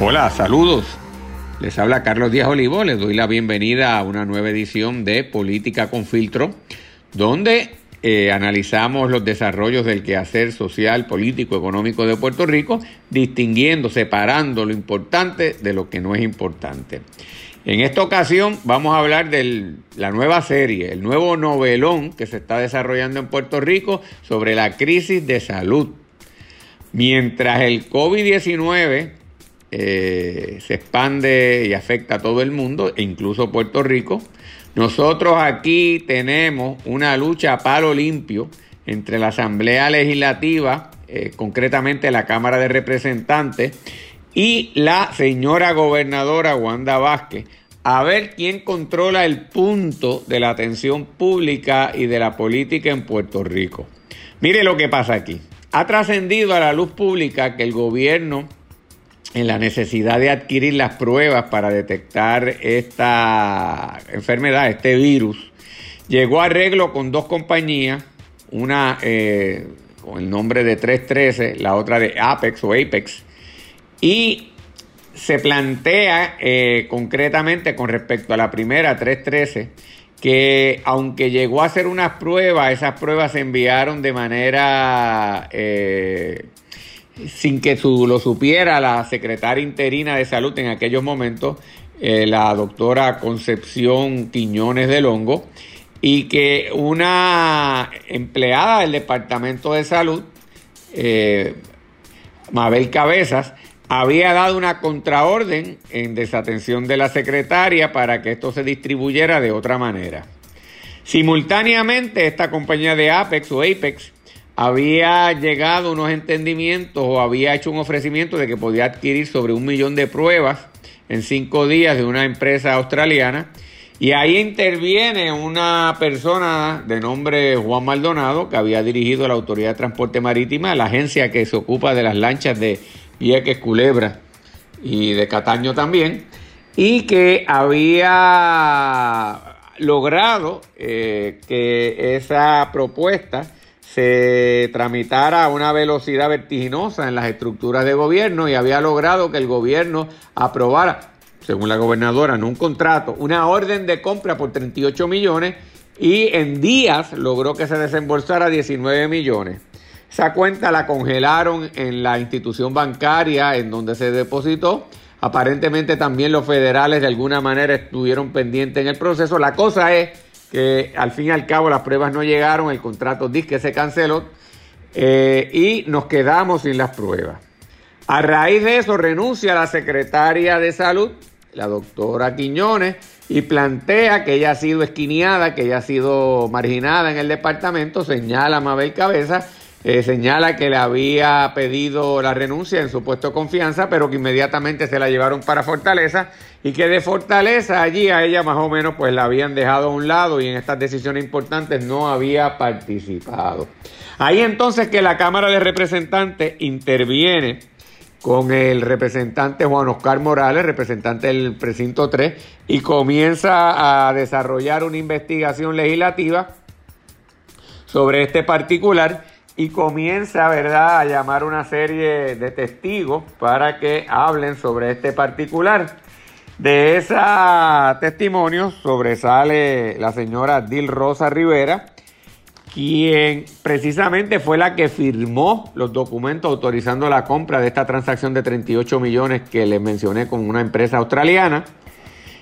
Hola, saludos. Les habla Carlos Díaz Olivo, les doy la bienvenida a una nueva edición de Política con Filtro, donde eh, analizamos los desarrollos del quehacer social, político, económico de Puerto Rico, distinguiendo, separando lo importante de lo que no es importante. En esta ocasión vamos a hablar de la nueva serie, el nuevo novelón que se está desarrollando en Puerto Rico sobre la crisis de salud. Mientras el COVID-19 eh, se expande y afecta a todo el mundo, e incluso Puerto Rico. Nosotros aquí tenemos una lucha a palo limpio entre la Asamblea Legislativa, eh, concretamente la Cámara de Representantes, y la señora gobernadora Wanda Vázquez, a ver quién controla el punto de la atención pública y de la política en Puerto Rico. Mire lo que pasa aquí. Ha trascendido a la luz pública que el gobierno en la necesidad de adquirir las pruebas para detectar esta enfermedad, este virus, llegó a arreglo con dos compañías, una eh, con el nombre de 313, la otra de Apex o Apex, y se plantea eh, concretamente con respecto a la primera 313 que aunque llegó a hacer unas pruebas, esas pruebas se enviaron de manera eh, sin que lo supiera la secretaria interina de salud en aquellos momentos, eh, la doctora Concepción Quiñones del Hongo, y que una empleada del Departamento de Salud, eh, Mabel Cabezas, había dado una contraorden en desatención de la secretaria para que esto se distribuyera de otra manera. Simultáneamente, esta compañía de Apex o Apex había llegado a unos entendimientos o había hecho un ofrecimiento de que podía adquirir sobre un millón de pruebas en cinco días de una empresa australiana. Y ahí interviene una persona de nombre Juan Maldonado, que había dirigido la Autoridad de Transporte Marítima, la agencia que se ocupa de las lanchas de Vieques, Culebra y de Cataño también, y que había logrado eh, que esa propuesta se tramitara a una velocidad vertiginosa en las estructuras de gobierno y había logrado que el gobierno aprobara, según la gobernadora, en un contrato, una orden de compra por 38 millones y en días logró que se desembolsara 19 millones. Esa cuenta la congelaron en la institución bancaria en donde se depositó. Aparentemente también los federales de alguna manera estuvieron pendientes en el proceso. La cosa es que al fin y al cabo las pruebas no llegaron, el contrato dice que se canceló eh, y nos quedamos sin las pruebas. A raíz de eso renuncia la secretaria de salud, la doctora Quiñones, y plantea que ella ha sido esquineada, que ella ha sido marginada en el departamento, señala Mabel Cabeza, eh, señala que le había pedido la renuncia en su puesto de confianza, pero que inmediatamente se la llevaron para Fortaleza y que de Fortaleza allí a ella más o menos pues la habían dejado a un lado y en estas decisiones importantes no había participado. Ahí entonces que la Cámara de Representantes interviene con el representante Juan Oscar Morales, representante del precinto 3, y comienza a desarrollar una investigación legislativa sobre este particular y comienza, ¿verdad?, a llamar una serie de testigos para que hablen sobre este particular. De ese testimonio sobresale la señora Dil Rosa Rivera, quien precisamente fue la que firmó los documentos autorizando la compra de esta transacción de 38 millones que les mencioné con una empresa australiana.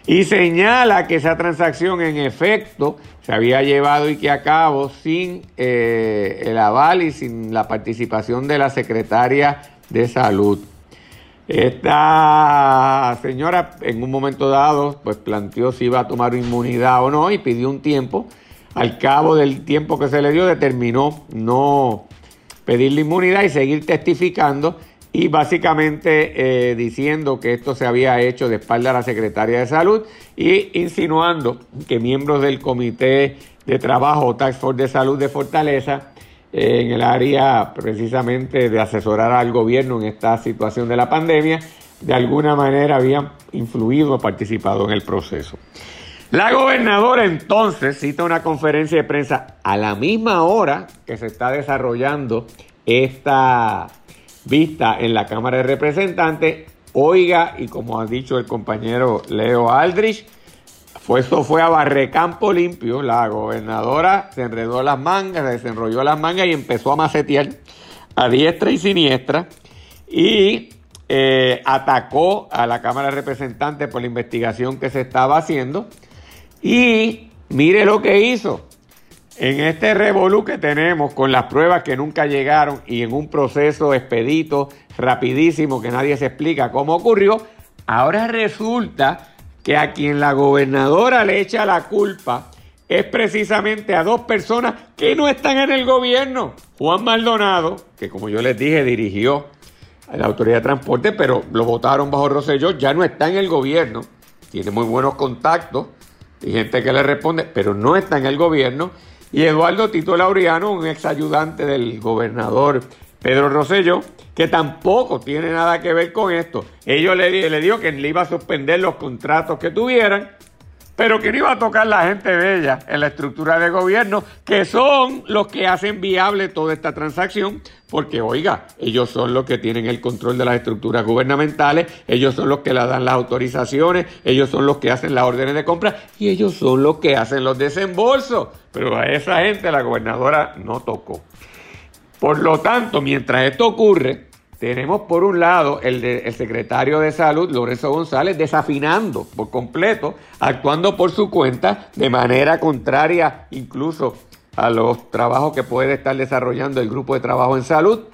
Y señala que esa transacción en efecto se había llevado y que a cabo sin eh, el aval y sin la participación de la secretaria de salud. Esta señora en un momento dado pues planteó si iba a tomar inmunidad o no y pidió un tiempo. Al cabo del tiempo que se le dio determinó no pedirle inmunidad y seguir testificando y básicamente eh, diciendo que esto se había hecho de espalda a la secretaria de salud y insinuando que miembros del comité de trabajo Tax Force de Salud de Fortaleza en el área precisamente de asesorar al gobierno en esta situación de la pandemia, de alguna manera habían influido o participado en el proceso. La gobernadora entonces cita una conferencia de prensa a la misma hora que se está desarrollando esta vista en la Cámara de Representantes, Oiga, y como ha dicho el compañero Leo Aldrich, fue, fue a Barrecampo limpio. La gobernadora se enredó las mangas, se desenrolló las mangas y empezó a macetear a diestra y siniestra. Y eh, atacó a la Cámara de Representantes por la investigación que se estaba haciendo. Y mire lo que hizo. En este revolú que tenemos con las pruebas que nunca llegaron y en un proceso expedito, rapidísimo, que nadie se explica cómo ocurrió, ahora resulta que a quien la gobernadora le echa la culpa es precisamente a dos personas que no están en el gobierno. Juan Maldonado, que como yo les dije dirigió a la Autoridad de Transporte, pero lo votaron bajo Rosselló, ya no está en el gobierno, tiene muy buenos contactos y gente que le responde, pero no está en el gobierno. Y Eduardo Tito Laureano, un ex ayudante del gobernador Pedro Rosselló, que tampoco tiene nada que ver con esto. Ellos le, le dijo que le iba a suspender los contratos que tuvieran pero que no iba a tocar la gente bella en la estructura de gobierno, que son los que hacen viable toda esta transacción, porque oiga, ellos son los que tienen el control de las estructuras gubernamentales, ellos son los que le dan las autorizaciones, ellos son los que hacen las órdenes de compra y ellos son los que hacen los desembolsos, pero a esa gente la gobernadora no tocó. Por lo tanto, mientras esto ocurre, tenemos por un lado el, secretario de Salud, Lorenzo González, desafinando por completo, actuando por su cuenta de manera contraria incluso a los trabajos que puede estar desarrollando el grupo de trabajo en salud.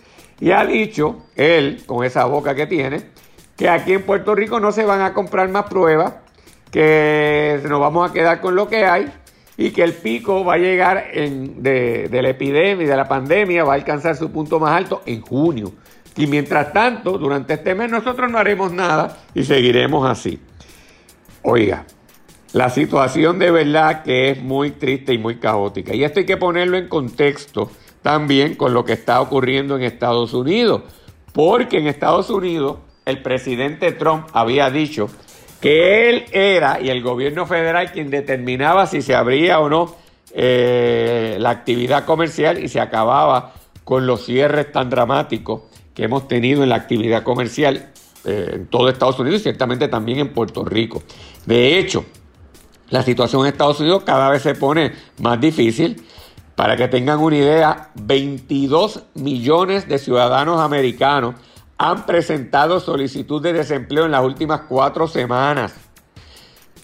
Y ha dicho, él, con esa boca que tiene, que aquí en Puerto Rico no se van a comprar más pruebas, que nos vamos a quedar con lo que hay y que el pico va a llegar de, de la epidemia de la pandemia, va a alcanzar su punto más alto en junio. Y mientras tanto, durante este mes nosotros no haremos nada y seguiremos así. Oiga, la situación de verdad que es muy triste y muy caótica. Y esto hay que ponerlo en contexto también con lo que está ocurriendo en Estados Unidos. Porque en Estados Unidos el presidente Trump había dicho que él era y el gobierno federal quien determinaba si se abría o no eh, la actividad comercial y se acababa con los cierres tan dramáticos que hemos tenido en la actividad comercial eh, en todo Estados Unidos y ciertamente también en Puerto Rico. De hecho, la situación en Estados Unidos cada vez se pone más difícil. Para que tengan una idea, 22 millones de ciudadanos americanos han presentado solicitud de desempleo en las últimas cuatro semanas.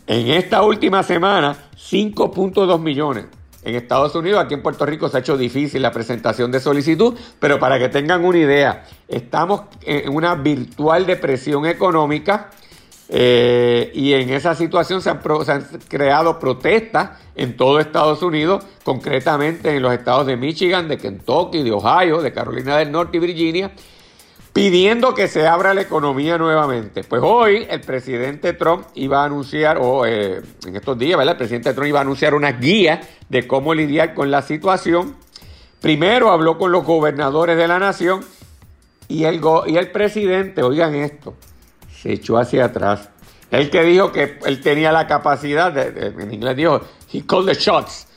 En esta última semana, 5.2 millones en Estados Unidos, aquí en Puerto Rico se ha hecho difícil la presentación de solicitud, pero para que tengan una idea, estamos en una virtual depresión económica eh, y en esa situación se han, se han, creado protestas en todo Estados Unidos, concretamente en los estados de Michigan, de Kentucky, de Ohio, de Carolina del Norte y Virginia, pidiendo que se abra la economía nuevamente. Pues hoy el presidente Trump iba a anunciar, o eh, en estos días, ¿verdad? El presidente Trump iba a anunciar una guía de cómo lidiar con la situación. Primero habló con los gobernadores de la nación y el, y el presidente, oigan esto, se echó hacia atrás. Él que dijo que él tenía la capacidad, en inglés dijo, he called the shots,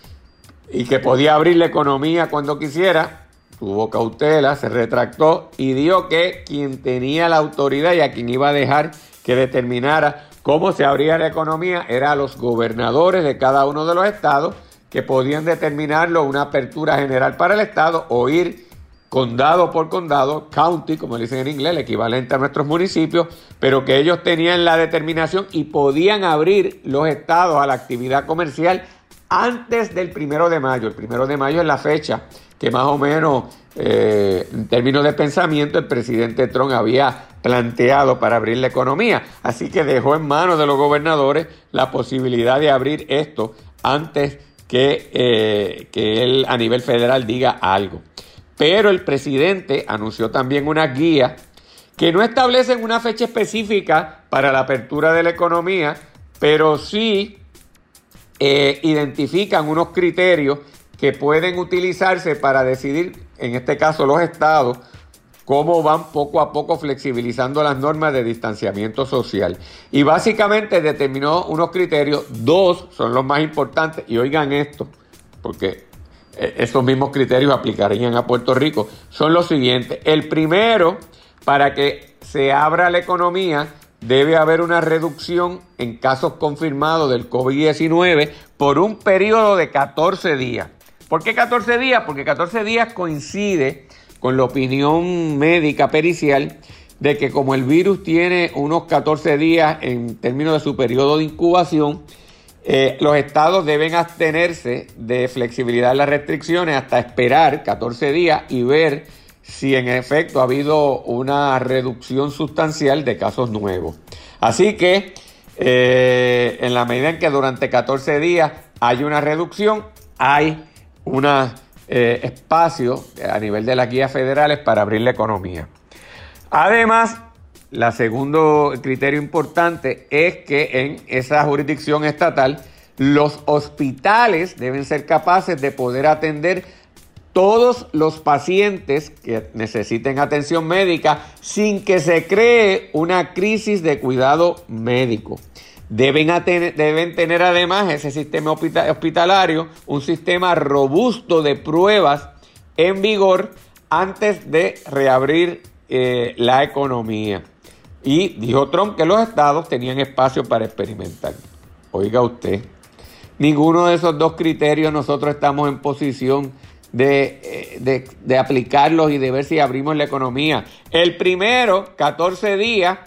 y que podía abrir la economía cuando quisiera, tuvo cautela, se retractó y dijo que quien tenía la autoridad y a quien iba a dejar que determinara cómo se abría la economía eran los gobernadores de cada uno de los estados que podían determinarlo una apertura general para el estado o ir condado por condado, county, como dicen en inglés, el equivalente a nuestros municipios, pero que ellos tenían la determinación y podían abrir los estados a la actividad comercial antes del primero de mayo. El primero de mayo es la fecha que más o menos eh, en términos de pensamiento el presidente Trump había planteado para abrir la economía. Así que dejó en manos de los gobernadores la posibilidad de abrir esto antes que, eh, que él a nivel federal diga algo. Pero el presidente anunció también una guía que no establecen una fecha específica para la apertura de la economía, pero sí eh, identifican unos criterios que pueden utilizarse para decidir, en este caso los estados, cómo van poco a poco flexibilizando las normas de distanciamiento social. Y básicamente determinó unos criterios, dos son los más importantes, y oigan esto, porque eh, esos mismos criterios aplicarían a Puerto Rico, son los siguientes. El primero, para que se abra la economía, debe haber una reducción en casos confirmados del COVID-19 por un periodo de 14 días. ¿Por qué 14 días? Porque 14 días coincide con la opinión médica pericial de que como el virus tiene unos 14 días en términos de su periodo de incubación, eh, los estados deben abstenerse de flexibilidad las restricciones hasta esperar 14 días y ver si en efecto ha habido una reducción sustancial de casos nuevos. Así que eh, en la medida en que durante 14 días hay una reducción, hay un eh, espacio a nivel de las guías federales para abrir la economía. Además, el segundo criterio importante es que en esa jurisdicción estatal los hospitales deben ser capaces de poder atender todos los pacientes que necesiten atención médica sin que se cree una crisis de cuidado médico. Deben, deben, tener además ese sistema hospitalario un sistema robusto de pruebas en vigor antes de reabrir eh, la economía. Y dijo Trump que los estados tenían espacio para experimentar. Oiga usted, ninguno de esos dos criterios nosotros estamos en posición de, de, aplicarlos y de ver si abrimos la economía. El primero, 14 días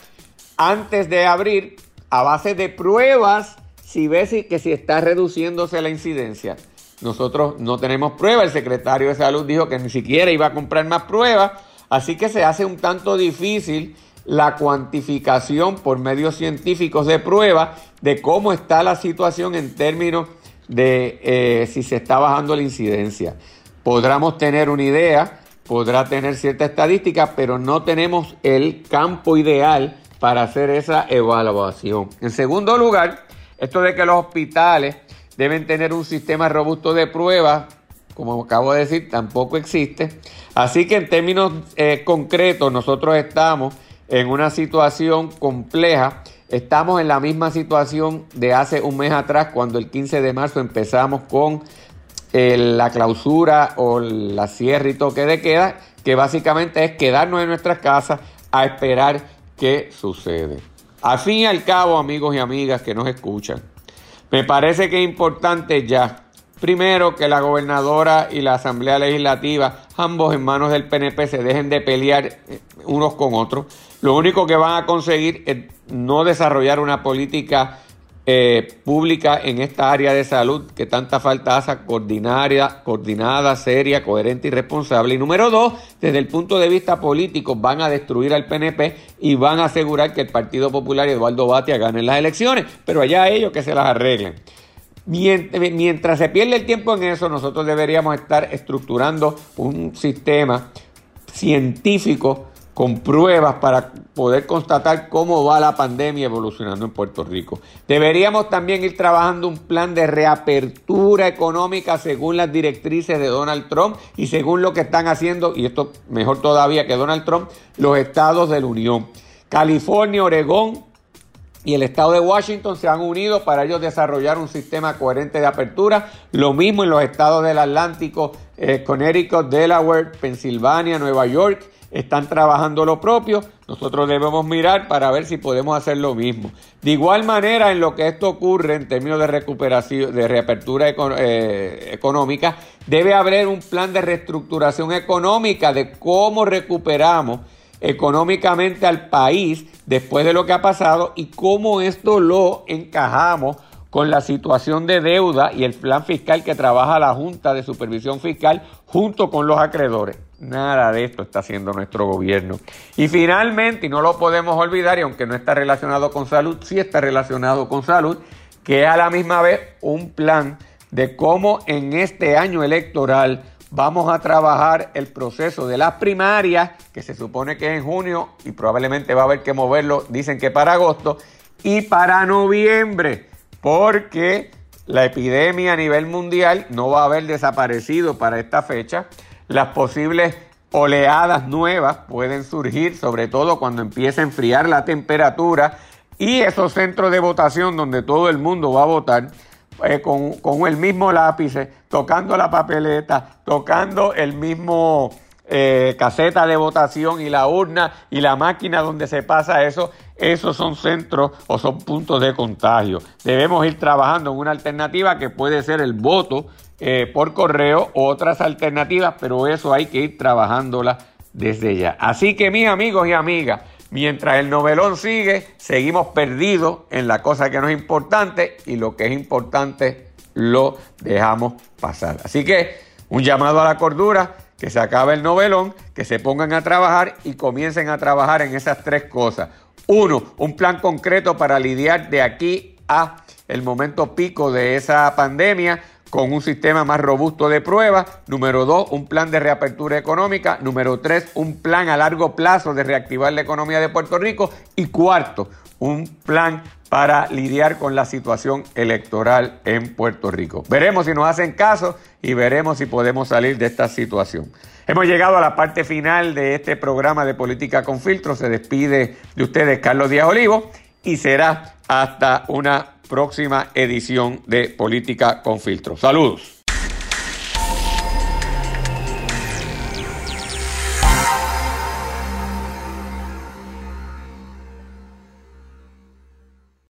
antes de abrir, a base de pruebas, si ves que si está reduciéndose la incidencia. Nosotros no tenemos pruebas, el secretario de salud dijo que ni siquiera iba a comprar más pruebas, así que se hace un tanto difícil la cuantificación por medios científicos de prueba de cómo está la situación en términos de eh, si se está bajando la incidencia podremos tener una idea, podrá tener cierta estadística, pero no tenemos el campo ideal para hacer esa evaluación. En segundo lugar, esto de que los hospitales deben tener un sistema robusto de pruebas, como acabo de decir, tampoco existe. Así que en términos eh, concretos, nosotros estamos en una situación compleja. Estamos en la misma situación de hace un mes atrás, cuando el 15 de marzo empezamos con la clausura o la cierre y toque de queda, que básicamente es quedarnos en nuestras casas a esperar qué sucede. Al fin y al cabo, amigos y amigas que nos escuchan, me parece que es importante ya, primero, que la gobernadora y la Asamblea Legislativa, ambos en manos del PNP, se dejen de pelear eh, unos con otros. Lo único que van a conseguir es no desarrollar una política eh, pública en esta área de salud que tanta falta hace, coordinada, coordinada, seria, coherente y responsable. Y número dos, desde el punto de vista político, van a destruir al PNP y van a asegurar que el Partido Popular y Eduardo Batia ganen las elecciones, pero allá ellos que se las arreglen. Mientras se pierde el tiempo en eso, nosotros deberíamos estar estructurando un sistema científico con pruebas para poder constatar cómo va la pandemia evolucionando en Puerto Rico. Deberíamos también ir trabajando un plan de reapertura económica según las directrices de Donald Trump y según lo que están haciendo, y esto mejor todavía que Donald Trump, los estados de la Unión. California, Oregón y el estado de Washington se han unido para ellos desarrollar un sistema coherente de apertura. Lo mismo en los estados del Atlántico, eh, Connecticut, Delaware, Pensilvania, Nueva York están trabajando lo propio, nosotros debemos mirar para ver si podemos hacer lo mismo. De igual manera, en lo que esto ocurre en términos de recuperación, de reapertura eh, económica, debe haber un plan de reestructuración económica de cómo recuperamos económicamente al país después de lo que ha pasado y cómo esto lo encajamos con la situación de deuda y el plan fiscal que trabaja la Junta de Supervisión Fiscal junto con los acreedores. Nada de esto está haciendo nuestro gobierno. Y finalmente, y no lo podemos olvidar, y aunque no está relacionado con salud, sí está relacionado con salud, que es a la misma vez un plan de cómo en este año electoral vamos a trabajar el proceso de las primarias, que se supone que es en junio y probablemente va a haber que moverlo, dicen que para agosto, y para noviembre, porque la epidemia a nivel mundial no va a haber desaparecido para esta fecha las posibles oleadas nuevas pueden surgir, sobre todo cuando empiece a enfriar la temperatura y esos centros de votación donde todo el mundo va a votar eh, con, el mismo lápiz, tocando la papeleta, tocando el mismo, eh, caseta de votación y la urna y la máquina donde se pasa eso, esos son centros o son puntos de contagio. Debemos ir trabajando en una alternativa que puede ser el voto eh, por correo o otras alternativas, pero eso hay que ir trabajándola desde ya. Así que mis amigos y amigas, mientras el novelón sigue, seguimos perdidos en la cosa que no es importante y lo que es importante lo dejamos pasar. Así que un llamado a la cordura, que se acabe el novelón, que se pongan a trabajar y comiencen a trabajar en esas tres cosas. Uno, un plan concreto para lidiar de aquí a el momento pico de esa pandemia con un sistema más robusto de pruebas. Número dos, un plan de reapertura económica. Número tres, un plan a largo plazo de reactivar la economía de Puerto Rico. Y cuarto, un plan para lidiar con la situación electoral en Puerto Rico. Veremos si nos hacen caso y veremos si podemos salir de esta situación. Hemos llegado a la parte final de este programa de Política con Filtro. Se despide de ustedes Carlos Díaz Olivo y será hasta una próxima edición de Política con Filtro. Saludos.